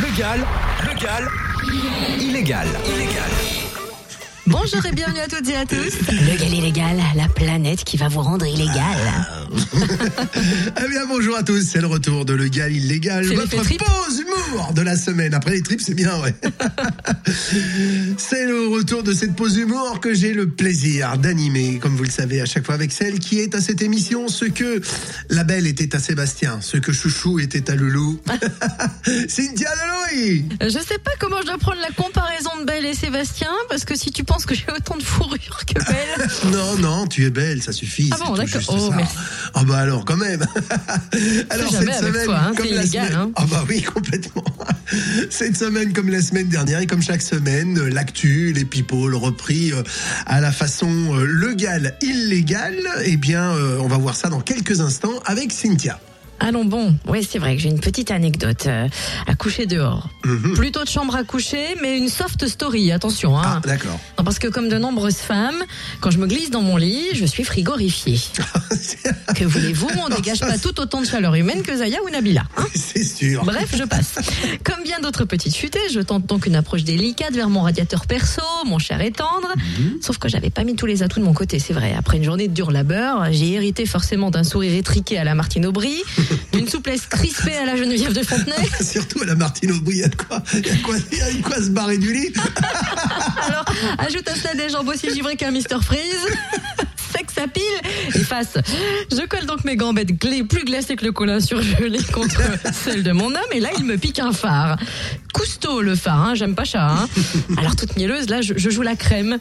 Légal, légal, illégal, illégal. Bonjour et bienvenue à toutes et à tous. Le gal illégal, la planète qui va vous rendre illégal. Eh bien, bonjour à tous, c'est le retour de Le Gal Illégal, C'est votre pause humour de la semaine. Après les trips, c'est bien, ouais. c'est le retour de cette pause humour que j'ai le plaisir d'animer, comme vous le savez, à chaque fois avec celle qui est à cette émission, ce que la belle était à Sébastien, ce que Chouchou était à Loulou. Cynthia Lelouis Je sais pas comment je dois prendre la comparaison de Belle et Sébastien, parce que si tu penses que j'ai autant de fourrure que Belle. Non, non, tu es belle, ça suffit. Ah bon, d'accord. Oh. Ah bah alors, quand même. jamais avec toi, hein, c'est la illégal, semaine- hein. Ah bah oui, complètement. Cette semaine, comme la semaine dernière, et comme chaque semaine, euh, l'actu, les people repris euh, à la façon euh, legal, illégal. Eh bien, on va voir ça dans quelques instants avec Cynthia. Allons bon, oui c'est vrai que j'ai une petite anecdote euh, à coucher dehors. Mhm. Plutôt de chambre à coucher, mais une soft story, attention. Ah, Hein. d'accord. Non, parce que comme de nombreuses femmes, quand je me glisse dans mon lit, je suis frigorifiée. Que voulez-vous, on dégage pas tout autant de chaleur humaine que Zaya ou Nabila. hein c'est sûr. Bref, je passe. Comme bien d'autres petites futées, je tente donc une approche délicate vers mon radiateur perso, mon cher et tendre. Sauf que j'avais pas mis tous les atouts de mon côté, c'est vrai. Après une journée de dur labeur, j'ai hérité forcément d'un sourire étriqué à la Martine Aubry, d'une souplesse crispée à la Geneviève de Fontenay. Surtout à la Martine Aubry, il y a de quoi, il y a de quoi, il y a de quoi se barrer du lit. Alors, ajoute à cela des jambes aussi givrées qu'un Mr Freeze. Sexe à pile et face. Je colle donc mes gambettes glées plus glacées que le colin surgelé contre celle de mon homme et là il me pique un phare. Cousteau le phare, hein, j'aime pas ça. Hein. Alors toute mielleuse, là je, je joue la crème.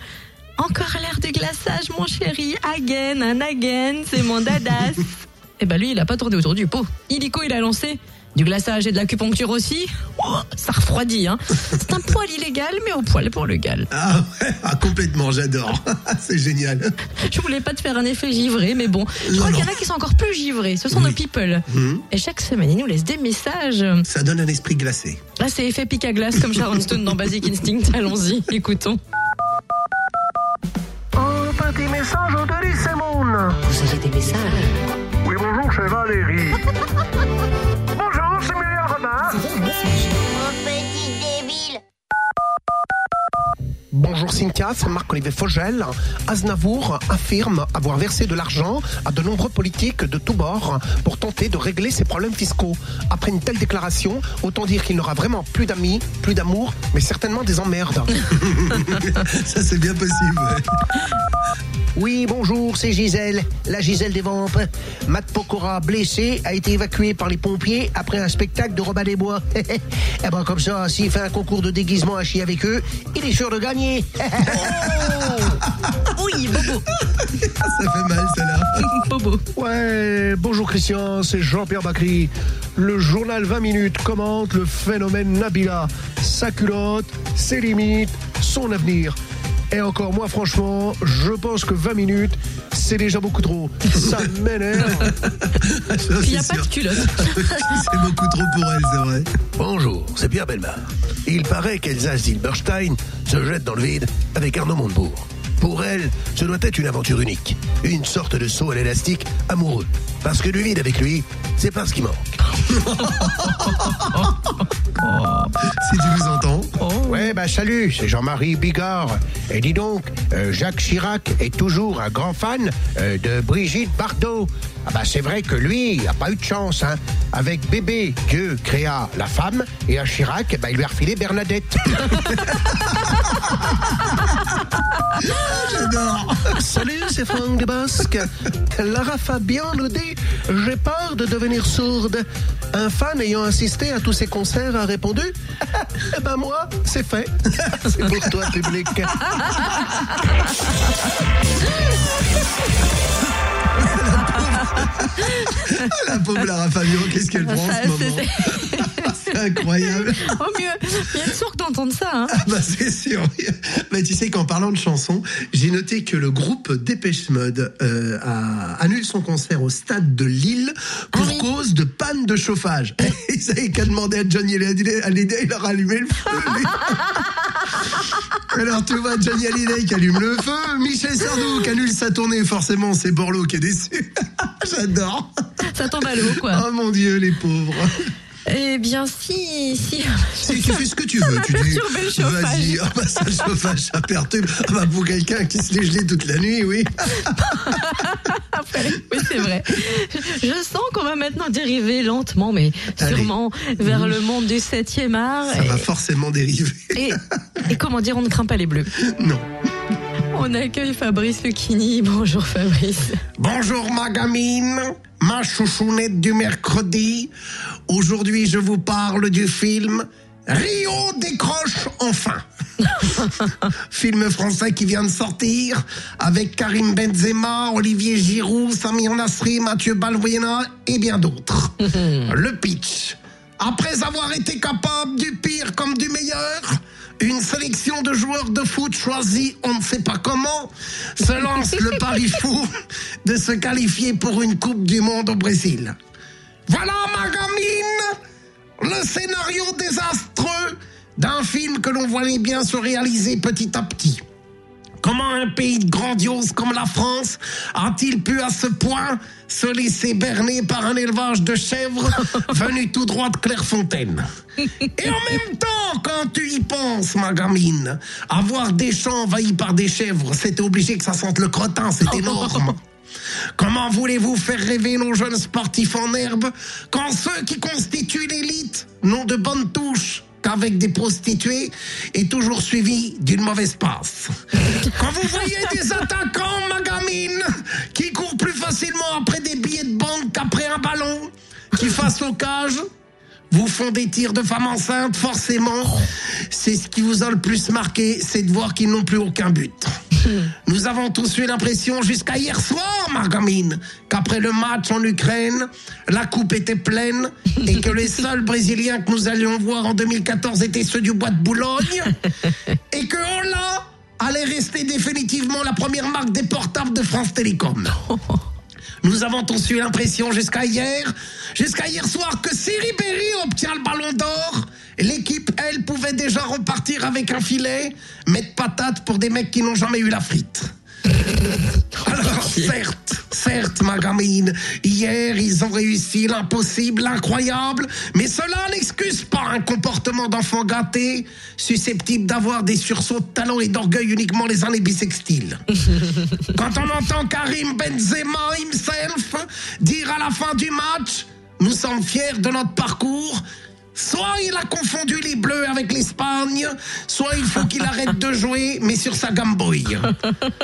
Encore l'air de glaçage mon chéri, again, un again, c'est mon dadas. Et ben lui il a pas tourné autour du pot. Illico il a lancé du glaçage et de l'acupuncture aussi. Oh, ça refroidit. Hein. C'est un poil illégal mais au poil pour le gal. Ah ouais, ah, complètement, j'adore. c'est génial. Je voulais pas te faire un effet givré, mais bon, je Non, crois qu'il y en a qui sont encore plus givrés. Ce sont nos people. Mhm. Et chaque semaine, ils nous laissent des messages. Ça donne un esprit glacé. Là, c'est effet pic à glace comme Sharon Stone dans Basic Instinct. Allons-y, écoutons. Un petit message. Vous avez des messages? Bonjour, c'est Valérie. bonjour, c'est Myriam Robin. Mon petit débile. Bonjour Cynthia, c'est Marc-Olivier Fogel. Aznavour affirme avoir versé de l'argent à de nombreux politiques de tous bords pour tenter de régler ses problèmes fiscaux. Après une telle déclaration, autant dire qu'il n'aura vraiment plus d'amis, plus d'amour, mais certainement des emmerdes. Ça, c'est bien possible. ouais. Oui, bonjour, c'est Gisèle, la Gisèle des Vampes. Matt Pokora, blessé, a été évacué par les pompiers après un spectacle de Robin des Bois. eh ben, comme ça, s'il fait un concours de déguisement à chier avec eux, il est sûr de gagner. Oui, Bobo. Ça fait mal, celle-là. Bobo. Ouais, bonjour Christian, c'est Jean-Pierre Bacry. Le journal 20 minutes commente le phénomène Nabila. Sa culotte, ses limites, son avenir. Et encore moi, franchement, je pense que 20 minutes, c'est déjà beaucoup trop. Ça m'énerve. Puis il n'y a c'est pas de culotte. C'est beaucoup trop pour elle, c'est vrai. Bonjour, c'est Pierre Belmar. Il paraît qu'Elsa Zilberstein se jette dans le vide avec Arnaud Montebourg. Pour elle, ce doit être une aventure unique, une sorte de saut à l'élastique amoureux. Parce que du vide avec lui, c'est pas ce qui manque. Si tu nous entends. Ouais, bah salut, c'est Jean-Marie Bigard. Et dis donc, euh, Jacques Chirac est toujours un grand fan euh, de Brigitte Bardot. Ah bah c'est vrai que lui a pas eu de chance, hein. Avec bébé, Dieu créa la femme, et à Chirac, bah, il lui a refilé Bernadette. J'adore. Salut, c'est Franck de Basque. Lara Fabian nous dit J'ai peur de devenir sourde. Un fan ayant assisté à tous ses concerts a répondu Eh ben moi, c'est fait. c'est pour toi, public. La pauvre Lara Fabio, qu'est-ce qu'elle prend en ce moment c'est- incroyable. Oh mieux, bien sûr que d'entendre ça. Hein. Ah bah c'est sûr. Mais tu sais qu'en parlant de chansons, j'ai noté que le groupe Dépêche Mode euh, a annulé son concert au stade de Lille pour Ah oui. cause de panne de chauffage. Ils avaient qu'à demander à Johnny Hallyday, il leur a allumé le feu. Alors tu vois Johnny Hallyday qui allume le feu, Michel Sardou qui annule sa tournée, forcément c'est Borloo qui est déçu. J'adore. Ça tombe à l'eau, quoi. Oh mon dieu, les pauvres. Eh bien, si, si. Si tu fais ce que tu veux, tu dis. Vas-y, ah bah ça, le chauffage, ça perturbe. Ah bah pour quelqu'un qui se l'est gelé toute la nuit, oui. Oui, c'est vrai. Je sens qu'on va maintenant dériver lentement, mais Allez. sûrement vers le monde du 7e art. Ça va forcément dériver. Et, et comment dire, on ne craint pas les bleus. Non. On accueille Fabrice Lucchini. Bonjour Fabrice. Bonjour ma gamine, ma chouchounette du mercredi. Aujourd'hui, je vous parle du film Rio décroche enfin. film français qui vient de sortir avec Karim Benzema, Olivier Giroud, Samir Nasri, Mathieu Balbuena et bien d'autres. Le pitch. Après avoir été capable du pire comme du meilleur, une sélection de joueurs de foot choisis, on ne sait pas comment, se lance le pari fou de se qualifier pour une Coupe du Monde au Brésil. Voilà, ma gamine, le scénario désastreux d'un film que l'on voyait bien se réaliser petit à petit. Comment un pays grandiose comme la France a-t-il pu à ce point se laisser berner par un élevage de chèvres venu tout droit de Clairefontaine? Et en même temps, quand tu y penses, ma gamine, avoir des champs envahis par des chèvres, c'était obligé que ça sente le crottin, c'est énorme. Comment voulez-vous faire rêver nos jeunes sportifs en herbe quand ceux qui constituent l'élite n'ont de bonnes touches qu'avec des prostituées et toujours suivis d'une mauvaise passe. Quand vous voyez des attaquants, ma gamine, qui courent plus facilement après des billets de banque qu'après un ballon, qui face aux cages, vous font des tirs de femmes enceintes, forcément, c'est ce qui vous a le plus marqué, c'est de voir qu'ils n'ont plus aucun but. Nous avons tous eu l'impression jusqu'à hier soir, ma gamine, qu'après le match en Ukraine, la coupe était pleine et que les seuls Brésiliens que nous allions voir en 2014 étaient ceux du bois de Boulogne et que Holla allait rester définitivement la première marque des portables de France Télécom. Nous avons tous eu l'impression jusqu'à hier, jusqu'à hier soir, que si Ribéry obtient le ballon d'or, l'équipe, elle, pouvait déjà repartir avec un filet, mettre patate pour des mecs qui n'ont jamais eu la frite. Alors, certes, certes, ma gamine, hier, ils ont réussi l'impossible, l'incroyable, mais cela n'excuse pas un comportement d'enfant gâté, susceptible d'avoir des sursauts de talent et d'orgueil uniquement les années bissextiles. Quand on entend Karim Benzema himself dire à la fin du match Nous sommes fiers de notre parcours, soit il a confondu les Bleus avec l'Espagne, soit il faut qu'il arrête de jouer, mais sur sa Boy.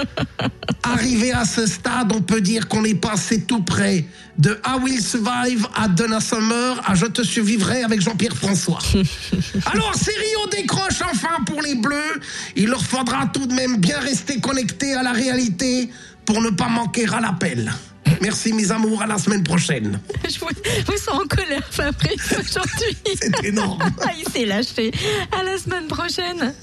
Arrivé à ce stade, on peut dire qu'on est passé tout près de I Will Survive à Donna Summer à Je te survivrai avec Jean-Pierre François. Alors, si Rio décroche enfin pour les Bleus, il leur faudra tout de même bien rester connectés à la réalité pour ne pas manquer à l'appel. Merci mes amours, à la semaine prochaine. Je vous, vous sens en colère, Fabrice, aujourd'hui. C'est énorme. Ah, il s'est lâché. À la semaine prochaine.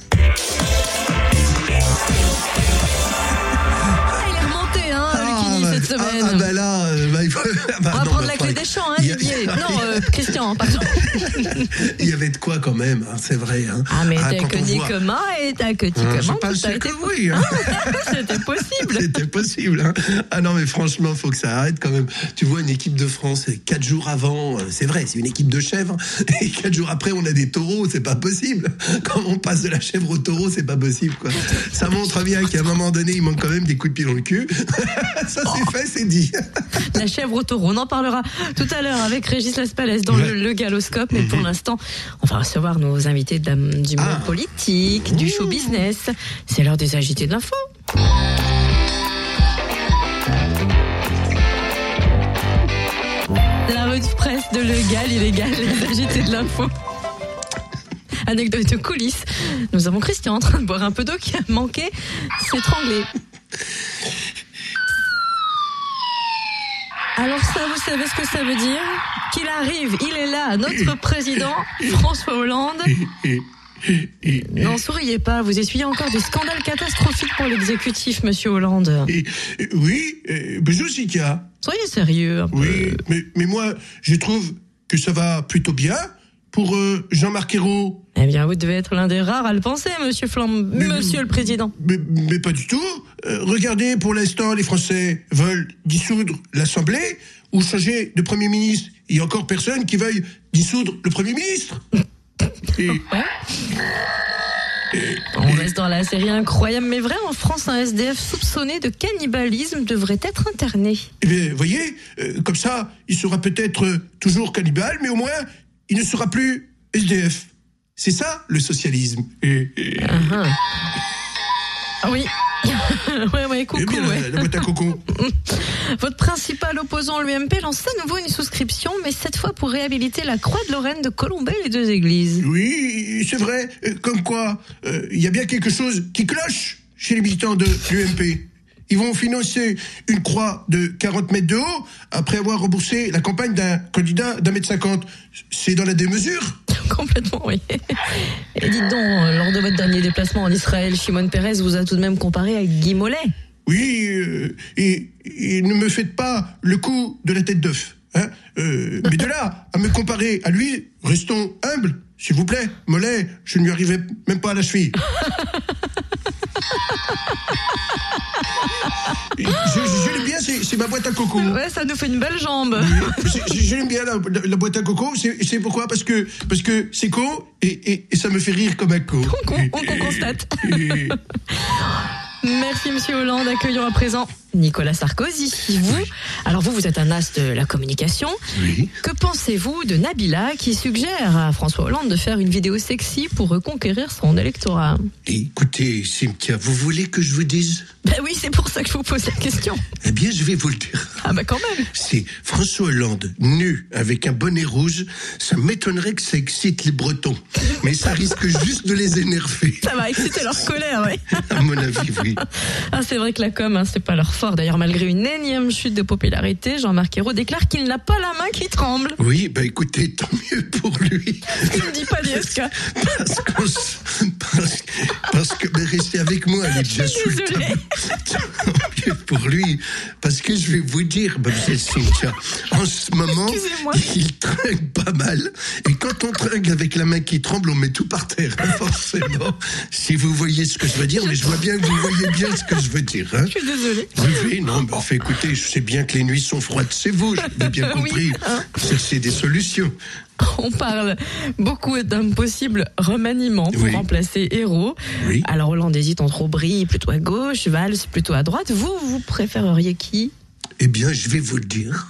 Ah, il est remonté, hein, bah, cette ah, semaine. ah, bah là, euh, il faut- bah, On va non, prendre bah, la clé des champs, hein, y a- Didier. Non, euh, Christian, pardon. Il y avait de quoi quand même, hein, c'est vrai. hein. Ah, mais Ah, t'as que dit voit- comment et t'as que dit Hein, comment. parle tout a été oui. hein. C'était possible. C'était possible. Hein. Ah non, mais franchement, faut que ça arrête quand même. Tu vois, une équipe de France, quatre jours avant, euh, c'est vrai, c'est une équipe de chèvres. Et quatre jours après, on a des taureaux, c'est pas possible. Quand on passe de la chèvre au taureau, c'est pas possible, quoi. Ça montre bien qu'à un moment donné, il manque quand même des coups de pied dans le cul. ça, c'est fait, c'est dit. La chèvre au taureau. On en parlera tout à l'heure avec Régis Laspalès dans Ouais. le, le galoscope. Mais pour l'instant, on va recevoir nos invités du monde Ah. politique, du show business. C'est l'heure des agités de l'info. La revue de presse de légal, illégal, les agités de l'info. Anecdote de coulisses. Nous avons Christian en train de boire un peu d'eau qui a manqué s'étrangler. Alors ça, vous savez ce que ça veut dire Qu'il arrive, il est là, notre président, François Hollande. N'en souriez pas, vous essuyez encore des scandales catastrophiques pour l'exécutif, monsieur Hollande. Oui, euh, bonjour Zika. Soyez sérieux un peu. Oui, mais, mais moi, je trouve que ça va plutôt bien pour euh, Jean-Marc Ayrault. Eh bien, vous devez être l'un des rares à le penser, monsieur Mais- monsieur le président. Mais, mais pas du tout. Euh, regardez, pour l'instant, les Français veulent dissoudre l'Assemblée ou changer de Premier ministre? il y a encore personne qui veuille dissoudre le Premier ministre. Et, On reste dans la série incroyable mais vrai. En France, un SDF soupçonné de cannibalisme devrait être interné. eh bien, voyez, euh, comme ça, il sera peut-être euh, toujours cannibale, mais au moins, il ne sera plus SDF. C'est ça, le socialisme. Et- Ah oui. ouais, ouais, coucou. bien, ouais. la, la boîte à coco. Votre principal opposant, l'UMP, lance à nouveau une souscription, mais cette fois pour réhabiliter la Croix de Lorraine de Colombey et les deux églises. Oui, c'est vrai. Euh, Comme quoi, euh, il y a bien quelque chose qui cloche chez les militants de l'UMP. Ils vont financer une croix de 40 mètres de haut après avoir remboursé la campagne d'un candidat d'un mètre 50. C'est dans la démesure. Complètement, oui. Et dites donc, lors de votre dernier déplacement en Israël, Shimon Peres vous a tout de même comparé à Guy Mollet. Oui, euh, et, et ne me faites pas le coup de la tête d'œuf. Hein Euh, mais de là à me comparer à lui, restons humbles, s'il vous plaît. Mollet, je ne lui arrivais même pas à la cheville. je je- je l'aime bien, c'est c'est ma boîte à coco. Ouais, ça nous fait une belle jambe. Je- je- J'aime bien la, la- la boîte à coco. C'est c'est pourquoi? Parce que parce que c'est co et, et, et ça me fait rire comme un co. On con- on con- constate. Merci, monsieur Hollande. Accueillons à présent Nicolas Sarkozy. Vous, alors vous, vous êtes un as de la communication. oui. Que pensez-vous de Nabila qui suggère à François Hollande de faire une vidéo sexy pour reconquérir son électorat? Écoutez, Cynthia, vous voulez que je vous dise? Ben oui, c'est pour ça que je vous pose la question. Eh bien, je vais vous le dire. Ah bah quand même. C'est François Hollande, nu, avec un bonnet rouge. Ça m'étonnerait que ça excite les Bretons. Mais ça risque juste de les énerver. Ça va exciter leur colère, oui. À mon avis, oui. Ah, c'est vrai que la com, hein, c'est pas leur D'ailleurs, malgré une énième chute de popularité, Jean-Marc Ayrault déclare qu'il n'a pas la main qui tremble. Oui, bah écoutez, tant mieux pour lui. Il ne dit pas l'ISK. Parce, qu'on s- parce, parce que, mais restez avec moi, elle est déjà pour lui. Parce que je vais vous dire, mademoiselle Cynthia, en ce moment, il trinque pas mal. Et quand on trinque avec la main qui tremble, on met tout par terre, hein, forcément. Si vous voyez ce que je veux dire, mais je vois bien que vous voyez bien ce que je veux dire. Hein. Je suis désolée. Oui, oui, non, mais enfin, écoutez, je sais bien que les nuits sont froides, c'est vous, j'avais bien Oui, compris. hein. Cherchez des solutions. On parle beaucoup d'un possible remaniement pour Oui. remplacer Héros. Oui. Alors Hollande hésite entre Aubry plutôt à gauche, Valls plutôt à droite. Vous, vous préféreriez qui? Eh bien, je vais vous le dire.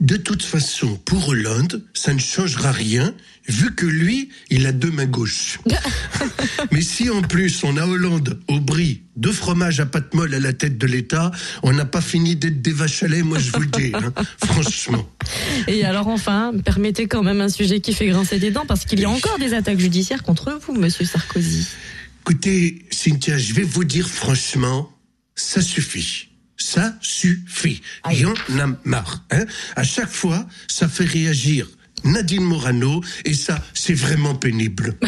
De toute façon, pour Hollande, ça ne changera rien, vu que lui, il a deux mains gauches. Mais si en plus on a Hollande, Aubry, deux fromages à pâte molle à la tête de l'État, on n'a pas fini d'être des vaches à lait, moi je vous le dis, hein, franchement. Et alors enfin, permettez quand même un sujet qui fait grincer des dents parce qu'il y a encore des attaques judiciaires contre vous, Monsieur Sarkozy. Écoutez, Cynthia, je vais vous dire franchement, ça suffit. Ça suffit. Il y en a marre. Hein à chaque fois, ça fait réagir Nadine Morano et ça, c'est vraiment pénible.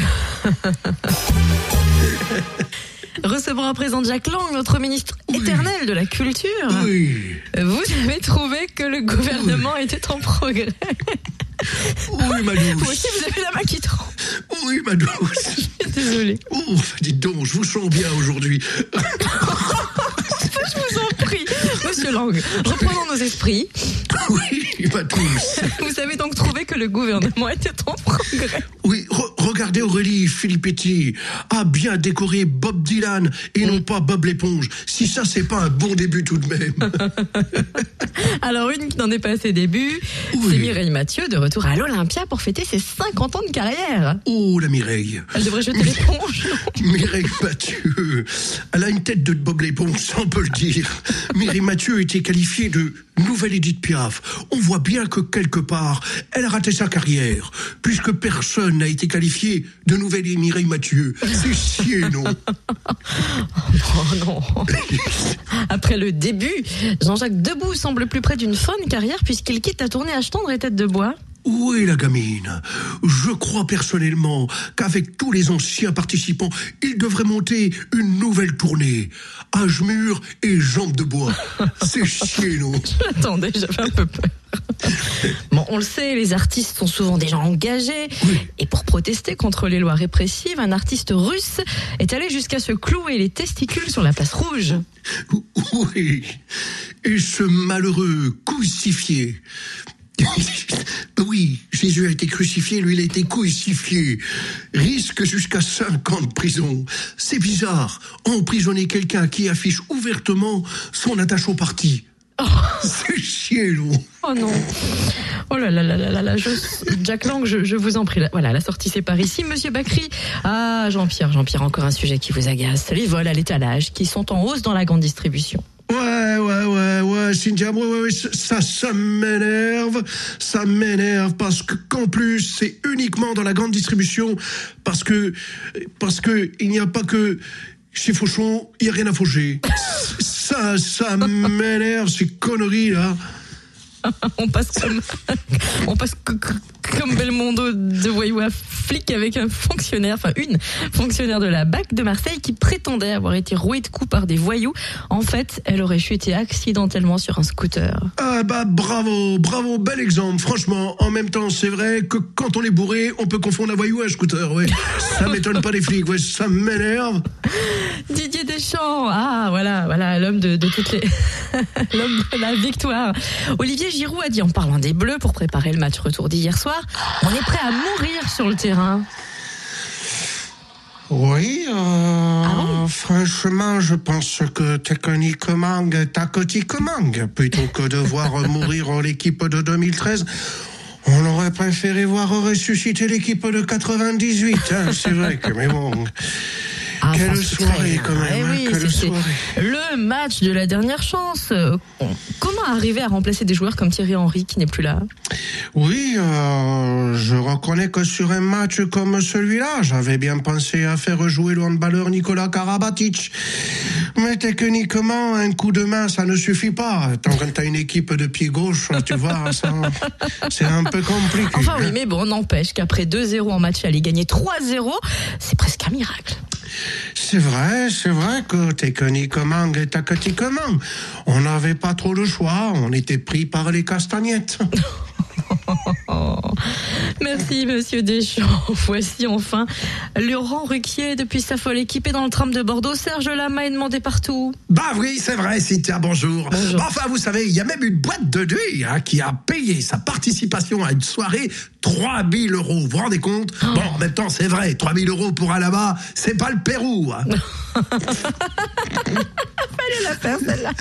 Recevons à présent Jack Lang, notre ministre éternel de la Culture. Oui. Vous avez trouvé que le gouvernement était en progrès. Oui, ma Vous douce. aussi, vous avez la main qui tremble. Oui, ma douce. Désolée. Oh, dites donc, je vous sens bien aujourd'hui. Je vous en. Monsieur Lang, reprenons nos esprits. Oui, ma douce. Vous avez donc trouvé que le gouvernement était en progrès. Oui, re- regardez Aurélie Filippetti a bien décoré Bob Dylan et non pas Bob l'éponge. Si ça, c'est pas un bon début tout de même. Alors, une qui n'en est pas à ses débuts, Oui. c'est Mireille Mathieu, de retour à l'Olympia pour fêter ses 50 ans de carrière. Oh, la Mireille. Elle devrait jeter l'éponge. Mireille Mathieu. Elle a une tête de Bob l'éponge, on peut le dire. Mireille Mathieu était qualifiée de nouvelle Edith Piaf. On voit bien que quelque part, elle a raté sa carrière, puisque personne n'a été qualifié de nouvelle Mireille Mathieu. C'est chier, non Oh non. Après le début, Jean-Jacques Debout semble plus près d'une fin carrière puisqu'il quitte la tournée Âge tendre et Tête de bois. Où est la gamine? Je crois personnellement qu'avec tous les anciens participants, il devrait monter une nouvelle tournée. Âge mûr et jambes de bois. C'est chier, non? Attendez, j'avais un peu peur. Bon, on le sait, les artistes sont souvent des gens engagés. Et pour protester contre les lois répressives, un artiste russe est allé jusqu'à se clouer les testicules sur la place rouge. Oui. Et ce malheureux crucifié oui, Jésus a été crucifié, lui il a été crucifié. Risque jusqu'à 5 ans de prison. C'est bizarre, emprisonner quelqu'un qui affiche ouvertement son attache au parti. C'est chier, non Oh non. Oh là là là là là là. Je- Jack Lang, je, je vous en prie. là- Voilà, la sortie c'est par ici. Monsieur Bacry. Ah, Jean-Pierre, Jean-Pierre, encore un sujet qui vous agace. Les vols à l'étalage qui sont en hausse dans la grande distribution. Ouais, ouais, ouais, ouais, Cynthia, ouais, ouais, ouais, ça, ça m'énerve, ça m'énerve parce que qu'en plus c'est uniquement dans la grande distribution parce que parce que il n'y a pas que chez Fauchon, il n'y a rien à faucher. Ça, ça m'énerve ces conneries là. On passe comme, on passe comme Belmondo de voyou à flic avec un fonctionnaire, enfin une fonctionnaire de la BAC de Marseille qui prétendait avoir été rouée de coups par des voyous. En fait, elle aurait chuté accidentellement sur un scooter. Ah bah bravo, bravo, bel exemple. Franchement, en même temps, c'est vrai que quand on est bourré, on peut confondre un voyou et un scooter. Ouais, ça m'étonne pas des flics. Ouais, ça m'énerve. Didier Deschamps, ah voilà, voilà l'homme de, de toutes les, l'homme de la victoire. Olivier Giroud a dit en parlant des Bleus pour préparer le match retour d'hier soir, on est prêt à mourir sur le terrain. Oui, euh, bon franchement, je pense que techniquement, tactiquement, plutôt que de voir mourir l'équipe de 2013, on aurait préféré voir ressusciter l'équipe de 98. hein, c'est vrai que, mais bon. Ah, Quelle soirée, quand même, Eh hein, oui, c'était soirée. Le match de la dernière chance. Euh, Comment arriver à remplacer des joueurs comme Thierry Henry qui n'est plus là? Oui, euh, je reconnais que sur un match comme celui-là, j'avais bien pensé à faire jouer le handballeur Nicolas Karabatic. Mais techniquement, un coup de main, ça ne suffit pas. Tant que t'as une équipe de pied gauche, tu vois, ça, c'est un peu compliqué. Enfin oui, mais bon, n'empêche qu'après 2-0 en match aller gagner 3-0, c'est presque un miracle. C'est vrai, c'est vrai que techniquement et tactiquement, on n'avait pas trop le choix. On était pris par les castagnettes. Merci Monsieur Deschamps. Voici enfin Laurent Ruquier depuis sa folle équipée dans le tram de Bordeaux. Serge Lama est demandé partout. Bah oui, c'est vrai, Cynthia, bonjour. Bonjour. Bah, Enfin, vous savez, il y a même une boîte de nuit hein, qui a payé sa participation à une soirée 3000 euros. Vous vous rendez compte? Oh. Bon, en même temps, c'est vrai, 3000 euros pour un là-bas, c'est pas le Pérou. hein. Fallait la faire celle-là.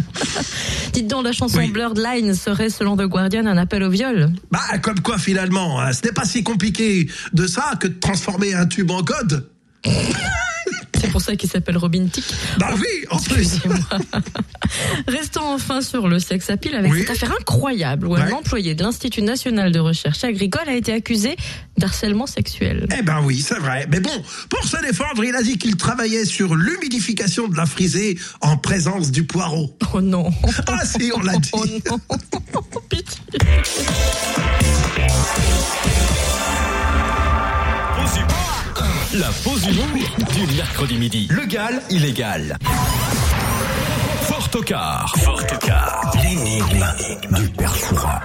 Dites donc, la chanson Oui. Blurred Line serait selon The Guardian un appel au viol. Bah, comme quoi, finalement, hein, ce n'est pas si compliqué de ça que de transformer un tube en code. C'est pour ça qu'il s'appelle Robin Tick. Bah oui, en plus. Restons enfin sur le sex appeal avec Oui. cette affaire incroyable où un employé de l'Institut national de recherche agricole a été accusé d'harcèlement sexuel. Eh ben oui, c'est vrai. Mais bon, pour se défendre, il a dit qu'il travaillait sur l'humidification de la frisée en présence du poireau. Oh non. Ah si, on l'a dit. Oh non. Pitié. La pause humour du mercredi midi. Legal, illégal. Fort au quart. Fort au quart. L'énigme du père Fouras.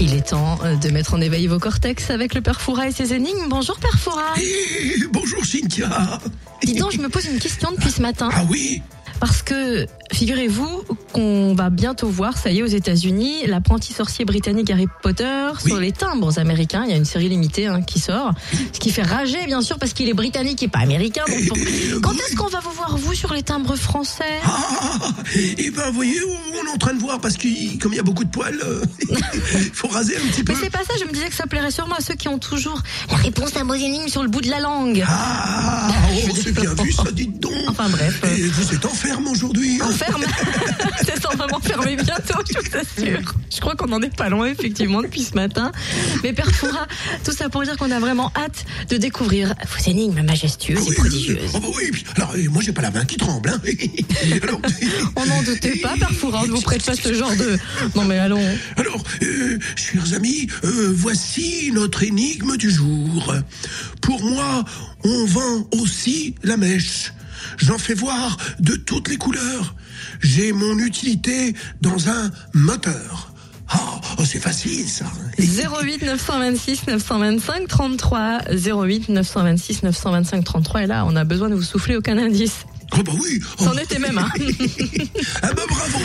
Il est temps euh, de mettre en éveil vos cortex avec le père Fouras et ses énigmes. Bonjour père Fouras. Eh, bonjour Cynthia. Dis donc, je me pose une question depuis ce matin. Ah oui Parce que, figurez-vous qu'on va bientôt voir, ça y est, aux États-Unis, l'apprenti sorcier britannique Harry Potter Oui. sur les timbres américains. Il y a une série limitée hein, qui sort. Ce qui fait rager, bien sûr, parce qu'il est britannique et pas américain. Donc, Quand est-ce qu'on va vous voir, vous, sur les timbres français? Ah, et ben vous voyez, on est en train de voir parce que comme il y a beaucoup de poils, euh, il faut raser un petit peu. Mais c'est pas ça, je me disais que ça plairait sûrement à ceux qui ont toujours la réponse à vos énigmes sur le bout de la langue. Ah, oh, c'est bien vu ça, dites donc. Enfin, bref. Et vous êtes en ferme aujourd'hui. hein Ferme. Ça sent vraiment fermé bientôt, je vous assure. Je crois qu'on en est pas loin, effectivement, depuis ce matin. Mais Père Foura, tout ça pour dire qu'on a vraiment hâte de découvrir vos énigmes majestueuses et Oui, prodigieuses. oh, bah oui, alors moi j'ai pas la main qui tremble. Hein. alors, On n'en doutait pas, Père Foura, on ne vous prête pas ce genre de... Non mais allons. Alors, euh, chers amis, euh, voici notre énigme du jour. Pour moi, on vend aussi la mèche. J'en fais voir de toutes les couleurs. J'ai mon utilité dans un moteur. Ah, oh, c'est facile ça. 08 926 925 33 08 926 925 33 et là on a besoin de vous souffler aucun indice. Ah bah oui. Oh. C'en était même, hein. Ah bah bravo.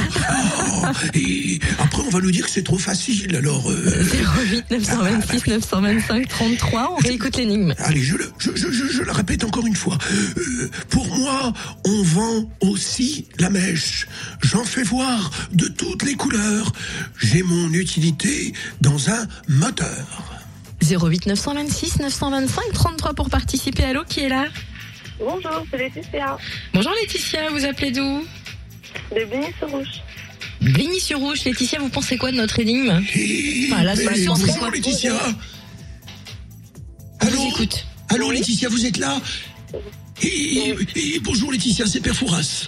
Oh. Et après, on va nous dire que c'est trop facile. Alors, euh, 08 926 925 33. On réécoute l'énigme. allez, je, le, je, je, je, je la répète encore une fois. Euh, pour moi, on vend aussi la mèche. J'en fais voir de toutes les couleurs. J'ai mon utilité dans un moteur. 08 926 925 33 pour participer. Allô, qui est là Bonjour, c'est Laetitia Bonjour Laetitia, vous appelez d'où? De Bigny-sur-Rouge. Bligny-sur-Rouge. Laetitia, vous pensez quoi de notre énigme? Enfin, la solution, c'est bonjour quoi Laetitia? Allô vous écoute. Allô Laetitia, vous êtes là? Et, et bonjour Laetitia, c'est Père Fouras.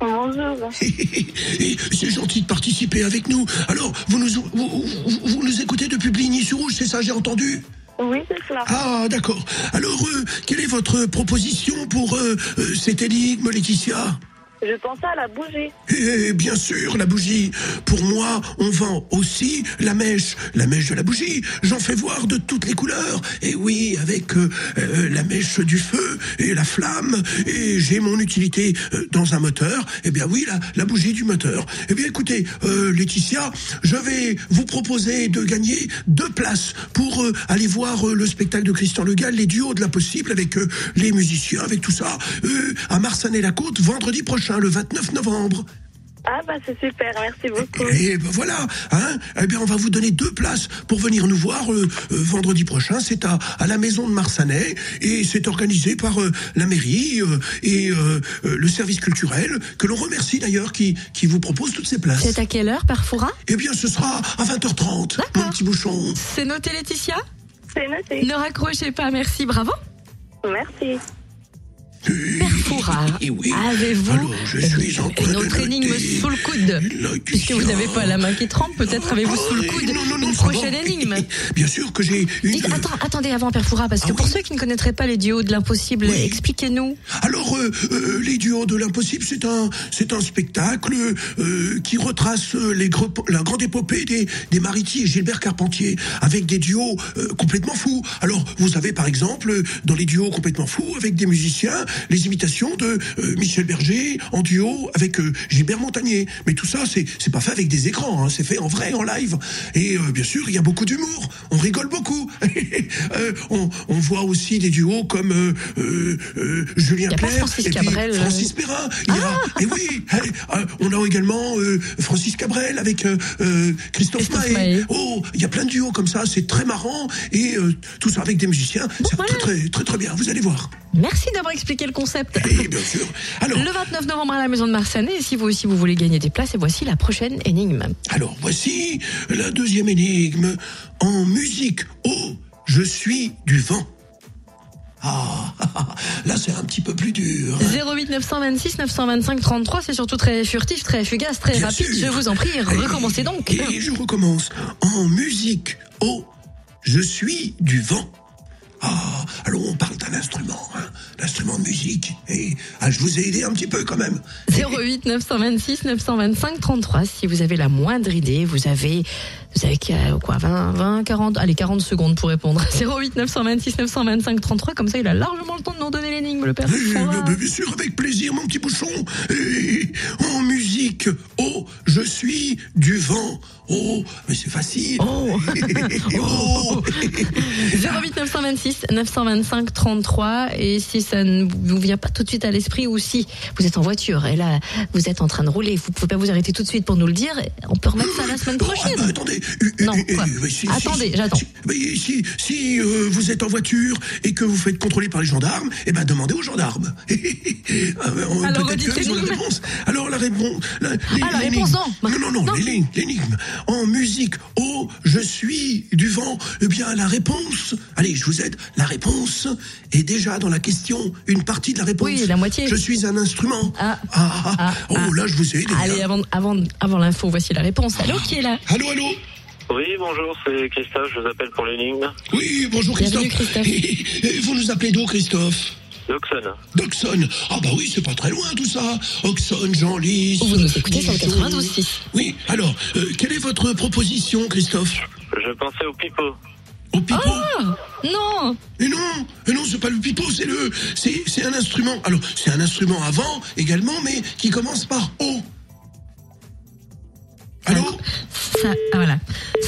Bonjour. C'est gentil de participer avec nous. Alors, vous nous, vous, vous- vous nous écoutez depuis Bligny-sur-Rouge, c'est ça, j'ai entendu? Oui, c'est cela. Ah, d'accord. Alors, euh, quelle est votre proposition pour euh, euh, cette énigme, Laetitia? Je pensais à la bougie. Eh bien sûr, la bougie. Pour moi, on vend aussi la mèche. La mèche de la bougie. J'en fais voir de toutes les couleurs. Et oui, avec euh, euh, la mèche du feu et la flamme. Et j'ai mon utilité euh, dans un moteur. Eh bien oui, la, la bougie du moteur. Eh bien écoutez, Laetitia, je vais vous proposer de gagner deux places pour aller voir le spectacle de Christian Le Gall, les duos de l'impossible avec euh, les musiciens, avec tout ça, à Marsanet-la-Côte, vendredi prochain, le 29 novembre. Ah bah c'est super, merci beaucoup. Et ben voilà, hein Eh bien, on va vous donner deux places pour venir nous voir euh, euh, vendredi prochain. C'est à, à la maison de Marsanet et c'est organisé par euh, la mairie euh, et euh, euh, le service culturel que l'on remercie d'ailleurs qui, qui vous propose toutes ces places. C'est à quelle heure, Parfoura Eh bien, ce sera à 20h30, D'accord. mon petit bouchon. C'est noté, Laetitia? C'est noté. Ne raccrochez pas, merci, bravo. Merci. Parfoura, Eh avez-vous une autre énigme sous le coude Puisque vous n'avez pas la main qui trempe, peut-être avez-vous sous le Ah, coude une prochaine énigme. Bien sûr que j'ai une... Attendez avant, Perfora, parce que Ah pour ceux qui ne connaîtraient pas les duos de l'impossible, expliquez-nous. Alors, euh, euh, les duos de l'impossible, c'est un, c'est un spectacle euh, qui retrace les la grande épopée des, des Mariti et Gilbert Carpentier, avec des duos complètement fous. Alors, vous avez par exemple, dans les duos complètement fous, avec des musiciens, les imitations de euh, Michel Berger en duo avec euh, Gilbert Montagnier. Mais tout ça, c'est, pas fait avec des écrans, hein, c'est fait en vrai, en live. Et euh, bien sûr, il y a beaucoup d'humour. On rigole beaucoup. On, on voit aussi des duos comme Julien Clerc Francis et Cabrel, Francis Perrin. Il y a, et oui, on a également Francis Cabrel avec Christophe, Christophe Maé. Oh, il y a plein de duos comme ça, c'est très marrant et tout ça avec des musiciens, c'est voilà. très, très très très bien. Vous allez voir. Merci d'avoir expliqué le concept. Et bien sûr. Alors, Le 29 novembre à la maison de Marsanet, et si vous aussi vous voulez gagner des places, et voici la prochaine énigme. alors voici la deuxième énigme en musique. Oh, je suis du vent. Ah, là c'est un petit peu plus dur. 08 926 925 33, c'est surtout très furtif, très fugace, très Bien rapide. sûr. Je vous en prie, recommencez donc. Et je recommence. En musique. Oh, je suis du vent. Ah, alors on parle d'un instrument, hein, l'instrument de musique. Et ah, je vous ai aidé un petit peu quand même. 08 926 925 33. Si vous avez la moindre idée, vous avez, vous avez quoi, 20, 20, 40, allez, 40 secondes pour répondre. 08 926 925 33. Comme ça, il a largement le temps de nous donner l'énigme, le père. Bien, sûr, avec plaisir, mon petit bouchon. Et en musique. Oh, je suis du vent. Oh, mais c'est facile. Oh. oh. 08 926 925 33 et si ça ne vous vient pas tout de suite à l'esprit ou si vous êtes en voiture et là vous êtes en train de rouler, vous pouvez pas vous arrêter tout de suite pour nous le dire, on peut remettre ça la semaine Oh, prochaine. ah bah, attendez. Non, quoi oui, si, Attendez, si, j'attends. Si, si, si, euh, vous êtes en voiture et que vous faites contrôler par les gendarmes, eh ben demandez aux gendarmes. Ah, ben, on- Alors, peut-être ont la l'énigme. réponse. Alors la réponse. La, Ah, réponse, non. Non, non, non, Non. l'énigme, l'énigme. En musique, oh, je suis du vent. Eh bien, la réponse. Allez, je vous aide. La réponse est déjà dans la question. Une partie de la réponse. Oui, la moitié. Je suis un instrument. Ah. ah, ah. Ah, Oh, ah. là, je vous ai aidé. Allez, hein. avant, avant, avant l'info, voici la réponse. Allô, qui est là? Allô, allô? Oui, bonjour, c'est Christophe, je vous appelle pour l'énigme. Oui, bonjour Bienvenue, Christophe. Christophe. Et- et vous nous appelez d'où Christophe? Doxon. D'Oxon. Ah bah oui, c'est pas très loin tout ça. Oxon, Jean-Lys. Vous nous écoutez sur le Dijon. 92.6. Oui, alors, euh, quelle est votre proposition Christophe? Je pensais au pipeau. Au pipeau? Non Et non, et non, c'est pas le pipeau, c'est le, c'est, c'est un instrument. Alors, c'est un instrument avant également, mais qui commence par O. Allô ça, ah, voilà.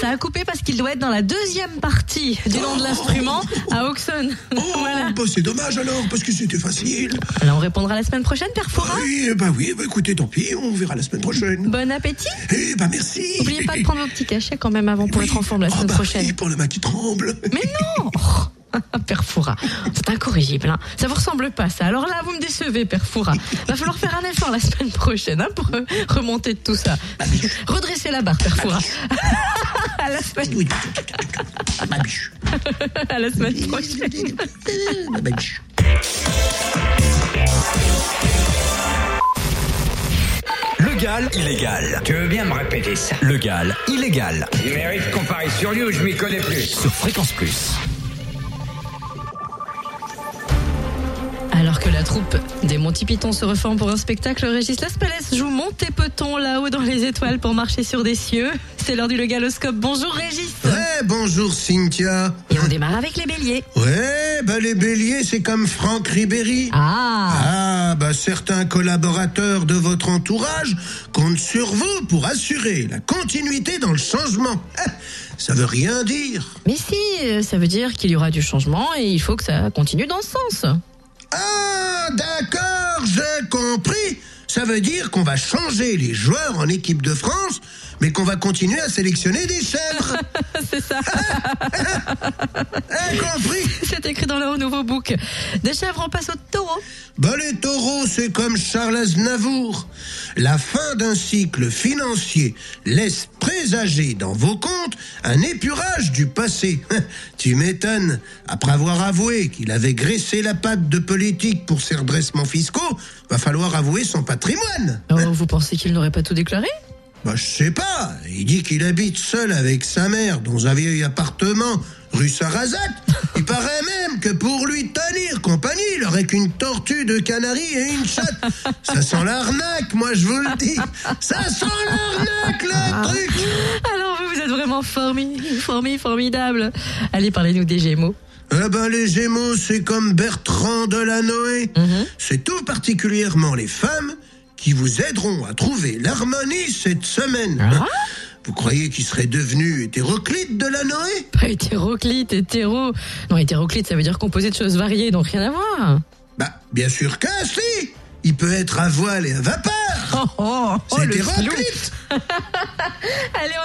ça a coupé parce qu'il doit être dans la deuxième partie du nom de l'instrument à Auxonne. Oh, voilà. bah c'est dommage alors, parce que c'était facile. Alors on répondra la semaine prochaine, Père Oui, bah oui, bah écoutez, tant pis, on verra la semaine prochaine. Bon appétit Eh bah merci. N'oubliez pas de prendre vos petits cachets quand même avant pour Oui. être en forme la Oh, semaine bah prochaine. oui, pour la main qui tremble. Mais non Père Fouras, c'est incorrigible. Hein. Ça vous ressemble pas, ça. Alors là, vous me décevez, Père Fouras. Va falloir faire un effort la semaine prochaine hein, pour euh, remonter de tout ça. Redressez la barre, Père Fouras. à, la semaine, à la semaine prochaine. Le Gal illégal. Tu veux bien me répéter ça? Le Gal illégal. Il mérite qu'on parie sur lui ou je m'y connais plus. Sur Fréquence Plus. Alors que la troupe des Monty Python se reforme pour un spectacle, Régis Laspalès joue Monté Peton là-haut dans les étoiles pour marcher sur des cieux. C'est l'heure du Legaloscope. Bonjour Régis Ouais, bonjour Cynthia. Et on démarre avec les béliers. Ouais, bah les béliers, c'est comme Franck Ribéry. Ah Ah, bah certains collaborateurs de votre entourage comptent sur vous pour assurer la continuité dans le changement. Eh, Ça veut rien dire. Mais si, euh, ça veut dire qu'il y aura du changement et il faut que ça continue dans ce sens. Ah, d'accord, j'ai compris. Ça veut dire qu'on va changer les joueurs en équipe de France, mais qu'on va continuer à sélectionner des chèvres. C'est ça, Eh, compris c'est écrit dans leur nouveau book. Des chèvres, on passe au taureau. Bah les taureaux, c'est comme Charles Aznavour. La fin d'un cycle financier laisse présager dans vos comptes un épurage du passé. tu m'étonnes. Après avoir avoué qu'il avait graissé la patte de politique pour ses redressements fiscaux, va falloir avouer son patrimoine. Oh, vous pensez qu'il n'aurait pas tout déclaré? Bah je sais pas. Il dit qu'il habite seul avec sa mère dans un vieil appartement rue Sarrazat. Il paraît même que pour lui tenir compagnie, il aurait qu'une tortue de canari et une chatte. Ça sent l'arnaque, moi je vous le dis. Ça sent l'arnaque, le truc. Alors vous, vous êtes vraiment formi, formi, formidable. Allez, parlez-nous des gémeaux. Eh ben les Gémeaux, c'est comme Bertrand Delanoë. C'est tout particulièrement les femmes qui vous aideront à trouver l'harmonie cette semaine. Vous croyez qu'il serait devenu hétéroclite Delanoë Pas hétéroclite, hétéro. Non, hétéroclite, ça veut dire composé de choses variées, donc rien à voir. Bah, bien sûr que si Il peut être à voile et à vapeur Oh, oh, oh, Allez,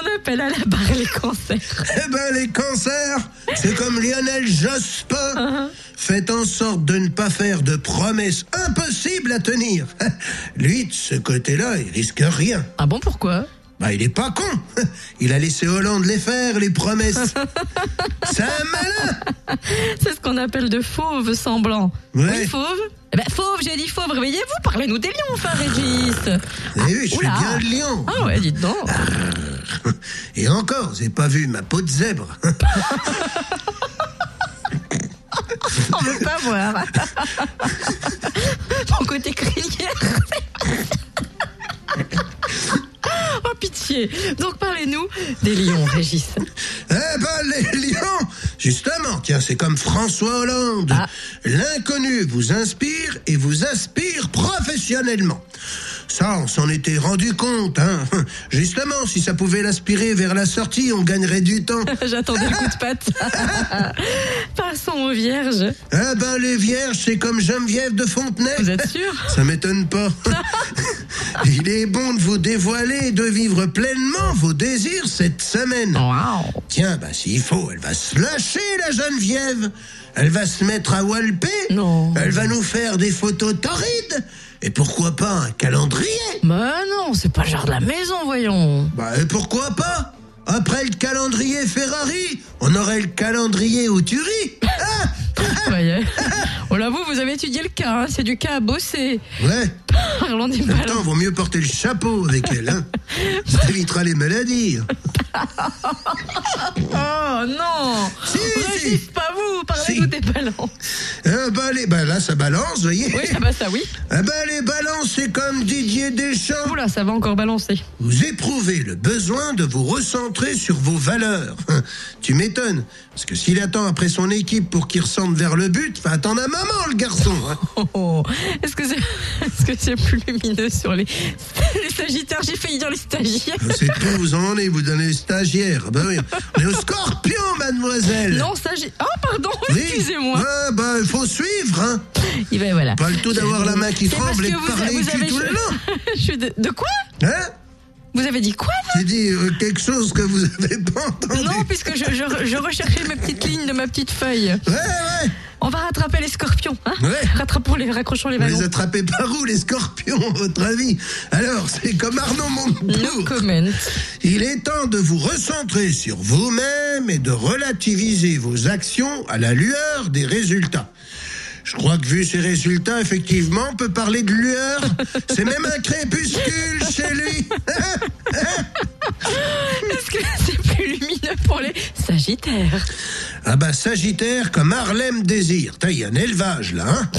on appelle à la barre les cancers. Eh ben, les cancers, c'est comme Lionel Jospin. Faites en sorte de ne pas faire de promesses impossibles à tenir. Lui, de ce côté-là, il risque rien. Ah bon, pourquoi? Bah, il est pas con. Il a laissé Hollande les faire, les promesses. C'est un malin. C'est ce qu'on appelle de fauve semblant. Ouais. Oui, fauve eh ben, Fauve, j'ai dit fauve, réveillez-vous, parlez-nous des lions, enfin, Régis. Avez vu, je oula. bien le lion. Ah ouais, dites donc. Et encore, j'ai pas vu ma peau de zèbre. On veut pas voir. Ton côté crinière. Oh, pitié. Donc, parlez-nous des lions, Régis. Eh ben, les lions, justement, tiens, c'est comme François Hollande. Ah. L'inconnu vous inspire et vous aspire professionnellement. Ça, on s'en était rendu compte, hein. Justement, si ça pouvait l'aspirer vers la sortie, on gagnerait du temps. J'attendais le coup de patte. Passons aux vierges. Eh ben, les vierges, c'est comme Geneviève de Fontenay. Vous êtes sûr Ça m'étonne pas. Il est bon de vous dévoiler et de vivre pleinement vos désirs cette semaine. Waouh. Tiens, bah s'il faut, elle va se lâcher, la Geneviève. Elle va se mettre à walper. Non. Elle va nous faire des photos torrides. Et pourquoi pas un calendrier? Bah non, c'est pas le genre de la maison, voyons. Bah et pourquoi pas? Après le calendrier Ferrari, on aurait le calendrier au Turi. Ah Voyez. Oh là, vous, vous avez étudié le cas, hein, c'est du cas à bosser. ouais, Parlons des ballons. temps, vaut mieux porter le chapeau avec elle. Hein. Ça évitera les maladies. Oh non Si, si. pas vous Parlez Si. nous des balances. Ah bah, les, bah là, ça balance, vous voyez Oui, ça va, ça oui. Ah bah les balances, c'est comme Didier Deschamps. Oula, ça va encore balancer. Vous éprouvez le besoin de vous recentrer sur vos valeurs. Tu m'étonnes, parce que s'il attend après son équipe pour qu'il ressemble vers le but, va attendre un moment, le garçon. hein. Oh, oh. Est-ce que c'est est-ce que c'est plus lumineux sur les, les sagittaires? J'ai failli dire les stagiaires. C'est tout, vous en est, vous donnez stagiaire. Bah oui, on est au scorpion, mademoiselle. Non, stagiaire. Oh, pardon, Oui. excusez-moi. Ah bah, il faut suivre, hein. Il va, voilà. Pas le tout d'avoir la main qui tremble et de parler vous cul avez tout le long. Je suis de, de quoi? Hein? Vous avez dit quoi J'ai dit euh, quelque chose que vous avez pas entendu. Non, puisque je, je, je recherchais ma petite ligne de ma petite feuille. Ouais, ouais. On va rattraper les scorpions, hein Ouais. Rattrapons les, raccrochons les Vous wagons. les attrapez par où, les scorpions, à votre avis Alors, c'est comme Arnaud No Montebourg. comment. Il est temps de vous recentrer sur vous-même et de relativiser vos actions à la lueur des résultats. Je crois que vu ces résultats, effectivement, on peut parler de lueur. C'est même un crépuscule chez lui. Est-ce que c'est plus lumineux pour les sagittaires Ah bah Sagittaire comme Harlem Désir. Il y a un élevage là. Hein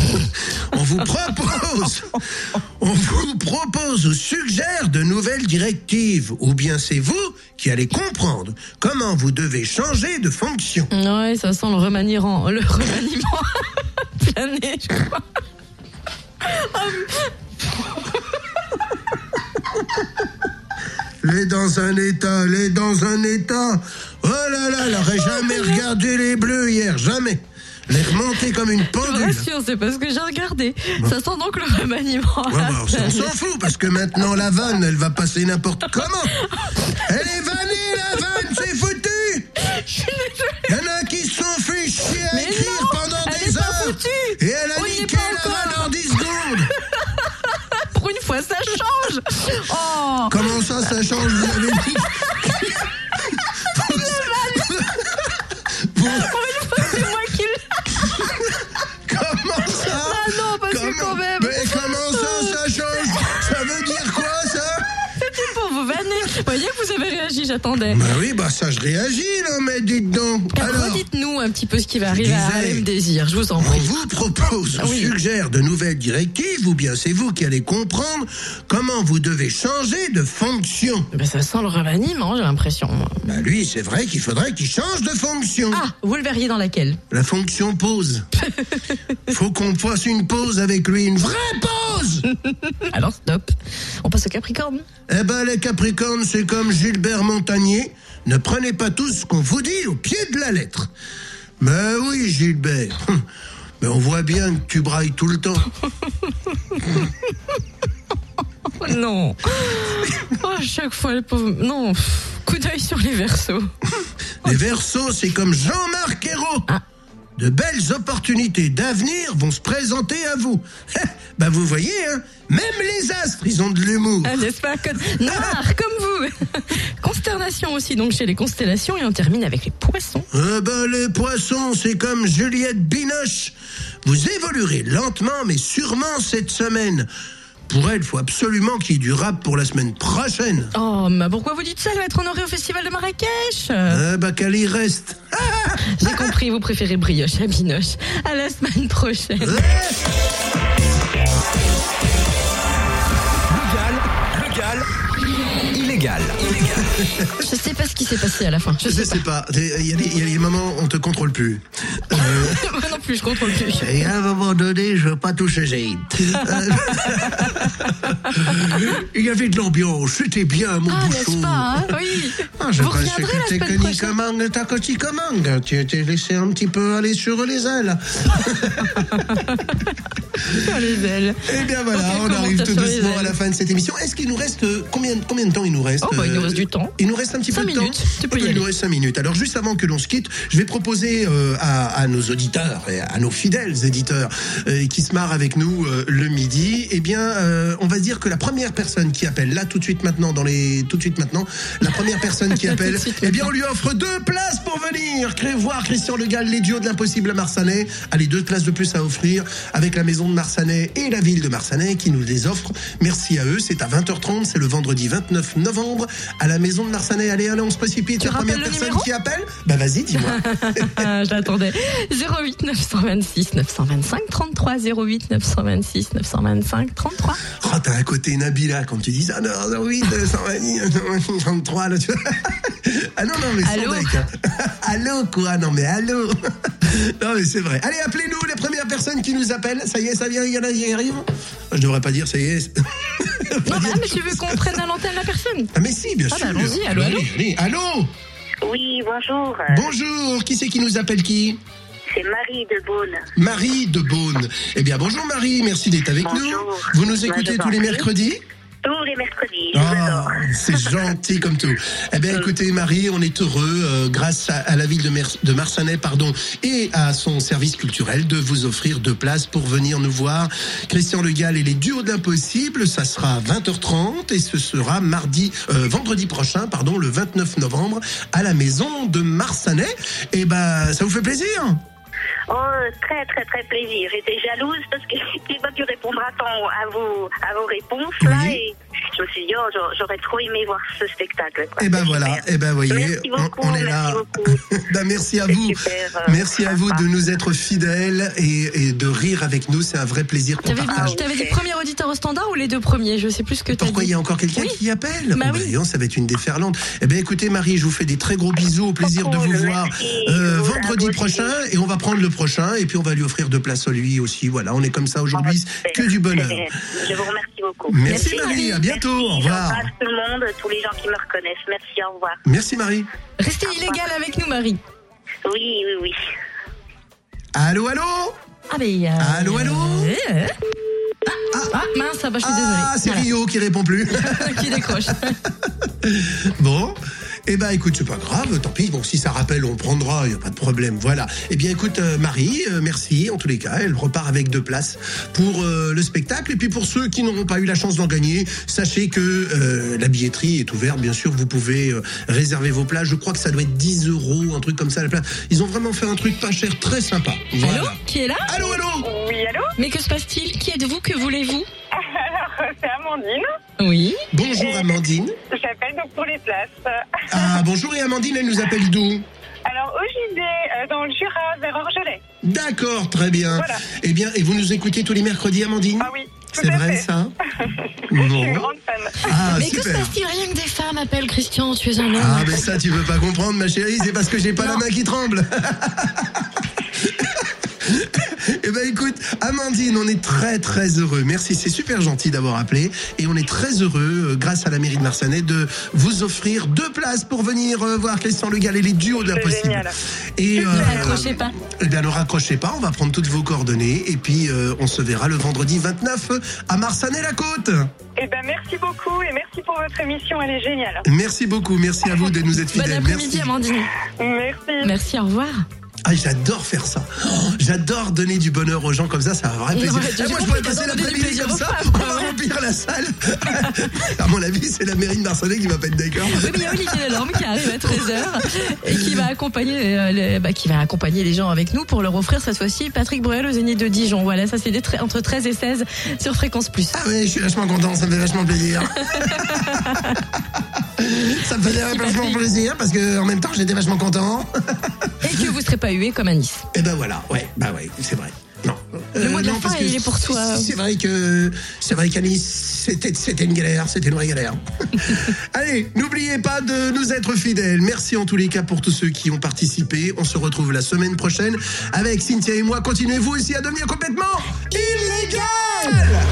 on vous propose, on vous propose ou suggère de nouvelles directives. Ou bien c'est vous qui allez comprendre comment vous devez changer de fonction. Ouais, ça sent le remaniement. Le remaniement je crois. Les dans un état, les dans un état. Oh là là, elle aurait jamais regardé les bleus hier, jamais. Les remonter comme une Je pendule. rassure, c'est parce que j'ai regardé. Ça sent donc le remaniement. Ouais, bah, on s'en- on s'en fout parce que maintenant la vanne, elle va passer n'importe comment. Elle est vannée Comment ça, ça change Vous avez réagi, j'attendais. Bah oui, bah ça, je réagis, là, mais dites donc. Alors, Redites-nous un petit peu ce qui va arriver à Désir, je vous en on prie. vous propose, Ah oui. suggère de nouvelles directives, ou bien c'est vous qui allez comprendre comment vous devez changer de fonction. Ben, ça sent le remaniement, j'ai l'impression. Bah lui, c'est vrai qu'il faudrait qu'il change de fonction. Ah, vous le verriez dans laquelle? La fonction pause. Faut qu'on fasse une pause avec lui, une vraie pause Alors stop. On passe au Capricorne. Eh ben, les Capricornes, c'est comme Gilbert Montagnier. Ne prenez pas tout ce qu'on vous dit au pied de la lettre. Mais oui, Gilbert. Mais on voit bien que tu brailles tout le temps. Oh, non. Oh, à chaque fois, le pauvre. Non. Coup d'œil sur les versos. Les Verseaux, c'est comme Jean-Marc Ayrault. Ah. De belles opportunités d'avenir vont se présenter à vous. Ben vous voyez, hein, même les astres, ils ont de l'humour. Ah, N'est-ce pas Noir, comme vous. Consternation aussi, donc chez les constellations. Et on termine avec les poissons. Eh ben, les poissons, c'est comme Juliette Binoche. Vous évoluerez lentement, mais sûrement cette semaine. Pour elle, il faut absolument qu'il y ait du rap pour la semaine prochaine. Oh, mais pourquoi vous dites ça? Elle va être honorée au festival de Marrakech. Eh ben, qu'elle y reste. J'ai compris, vous préférez brioche à binoche. À la semaine prochaine. Légal, légal, illégal. Je sais pas ce qui s'est passé à la fin. Je Je sais sais pas. Il y, a des- il y a des moments où on te contrôle plus. Moi non plus, je contrôle plus. Et à un moment donné, je veux pas toucher Zayd. Euh, Il y avait de l'ambiance, c'était bien, mon Ah, bouchon. n'est-ce pas hein? Oui. Ah, je vous pensais reviendrez que la t'es semaine connu prochaine. comme un. Tu étais laissé un petit peu aller sur les ailes. Sur les ailes. Eh bien voilà, Ok, on arrive tout doucement à la fin de cette émission. Est-ce qu'il nous reste euh, combien, combien de temps il nous reste Oh, bah, il nous euh, reste du temps. Il nous reste un petit Cinq peu de temps. tu peux y Oh, Il aller. nous reste cinq minutes. Alors juste avant que l'on se quitte, je vais proposer euh, à, à nos auditeurs et à nos fidèles éditeurs euh, qui se marrent avec nous euh, le midi, eh bien, euh, on va dire que la première personne qui appelle là tout de suite maintenant dans les tout de suite maintenant, la première personne qui appelle, eh bien, on lui offre deux places pour venir voir Christian Le Gall, les duos de l'impossible à Marsanais. Allez, deux places de plus à offrir avec la maison de Marsanais et la ville de Marsanais qui nous les offrent. Merci à eux. C'est à 20h30, c'est le vendredi vendredi 29 novembre à la maison de Marsanet. Allez, allez, on se précipite. Tu la première personne qui appelle Bah vas-y, dis-moi. Ah, J'attendais. 08 926 925 33 08 926 925 33. Oh, t'as un côté Nabila quand tu dis ça. Non, oui, 220, 33, là, tu vois. Ah non, non, mais sans Allô deck, hein. Allô, quoi? Non, mais allô Non, mais c'est vrai. Allez, appelez-nous les premières personnes qui nous appellent. Ça y est, ça vient, il y en a qui arrivent. Je devrais pas dire, ça y est. Non, ah, mais tu veux qu'on prenne à l'antenne la personne Ah, mais si, bien Ah, sûr. bah, allons-y, allô, allô Allez, allez, allô Oui, bonjour. Bonjour, qui c'est qui nous appelle qui C'est Marie de Beaune. Marie de Beaune. Eh bien, bonjour Marie, merci d'être avec Bonjour. nous. Vous nous Bah, écoutez tous les mercredis Tous les mercredis, Ah, c'est gentil comme tout. Eh bien, écoutez, Marie, on est heureux, euh, grâce à, à la ville de, Mer- de Marsanet, pardon, et à son service culturel, de vous offrir deux places pour venir nous voir. Christian Le Gall et les duos de l'impossible, ça sera à 20h30 et ce sera mardi, euh, vendredi prochain, pardon, le 29 novembre, à la maison de Marsanet. Eh ben, ça vous fait plaisir? Oh, très, très, très plaisir. J'étais jalouse parce que j'ai pas pu répondre à temps à vos, à vos réponses, là, Oui. et je me suis dit, oh, j'a- j'aurais trop aimé voir ce spectacle. quoi. Eh ben voilà, super. eh ben voyez, Merci on, beaucoup, on est merci là. beaucoup. Ben, merci à vous. super, euh, merci à vous sympa. de nous être fidèles et, et de rire avec nous. C'est un vrai plaisir qu'on T'avais partage. t'avais dit premier auditeur au standard ou les deux premiers? Je sais plus ce que t'as Pourquoi il y a encore quelqu'un Oui. qui appelle? Bah Oh, oui. voyons, ça va être une déferlante. Eh bien, écoutez, Marie, je vous fais des très gros bisous. Au plaisir de cool, vous voir euh, vendredi prochain. Et on va prendre le prochain. Et puis, on va lui offrir deux places à lui aussi. Voilà, on est comme ça aujourd'hui. Que du bonheur. Je vous remercie beaucoup. Merci, Marie. À bientôt. Au Merci, revoir. J'embrasse tout le monde, tous les gens qui me reconnaissent. Merci, au revoir. Merci, Marie. Restez illégal avec nous, Marie. Oui, oui, oui. Allô, allô Ah, mais. euh, Allô, allô euh, ah, ah, mince, ah bah, je suis Ah, c'est désolée. Rio qui répond plus. Qui décroche. Bon. Eh ben écoute, c'est pas grave, tant pis. Bon, si ça rappelle, on prendra, il y a pas de problème. Voilà. Eh bien écoute, euh, Marie, euh, merci en tous les cas. Elle repart avec deux places pour euh, le spectacle. Et puis pour ceux qui n'auront pas eu la chance d'en gagner, sachez que euh, la billetterie est ouverte. Bien sûr, vous pouvez euh, réserver vos places. Je crois que ça doit être 10 euros, un truc comme ça. La place. Ils ont vraiment fait un truc pas cher, très sympa. Voilà. Allô Qui est là? Allô, allô? Oui, allô? Mais que se passe-t-il? Qui êtes-vous? Que voulez-vous? C'est Amandine. Oui. Bonjour Amandine. J'appelle donc pour les places. Ah bonjour et Amandine, elle nous appelle d'où? Alors, au JD, euh, dans le Jura, vers Orgelet. D'accord, très bien. Voilà. Eh bien, et vous nous écoutez tous les mercredis, Amandine? Ah oui, C'est vrai fait. ça? Je suis une grande fan. Ah, Mais que se passe-t-il? Rien que des femmes appellent Christian, tu es un homme. Ah, mais ça, tu veux pas comprendre, ma chérie, c'est parce que j'ai pas la main qui tremble. Eh ben écoute, Amandine, on est très très heureux. Merci, c'est super gentil d'avoir appelé. Et on est très heureux, euh, grâce à la mairie de Marsanet, de vous offrir deux places pour venir euh, voir Christian Le Gall et les duos de l'impossible. génial. Et Ne raccrochez pas. Eh bien, ne raccrochez pas, on va prendre toutes vos coordonnées. Et puis, euh, on se verra le vendredi 29 à Marsanet-la-Côte. Eh ben, merci beaucoup et merci pour votre émission, elle est géniale. Merci beaucoup, merci à vous de nous être Bon fidèles. après-midi, Merci. Amandine. Merci. Merci, au revoir. Ah, j'adore faire ça. Oh, j'adore donner du bonheur aux gens comme ça, ça a un vrai plaisir. ouais, Eh, moi, je pourrais passer l'après-midi comme aux ça, on va remplir la salle. à mon avis, c'est la mairie de Marseille qui va pas être d'accord. Oui, mais il y a Olivier Delorme qui arrive à 13h et qui va accompagner, euh, les, bah, qui va accompagner les gens avec nous pour leur offrir cette fois-ci Patrick Bruel au Zénith de Dijon. Voilà, ça c'est entre 13 et 16 sur Fréquence Plus. Ah ouais, je suis vachement content, ça me fait vachement plaisir. ça me faisait vachement plaisir parce que en même temps j'étais vachement content. Et que vous serez pas comme à Nice. Et ben voilà, ouais, bah ouais, c'est vrai. Non. Le mot de la non, fin, il est pour toi. C'est vrai que c'est vrai qu'à Nice, c'était c'était une galère, c'était une vraie galère. Allez, n'oubliez pas de nous être fidèles. Merci en tous les cas pour tous ceux qui ont participé. On se retrouve la semaine prochaine avec Cynthia et moi. Continuez vous aussi à devenir complètement illégal.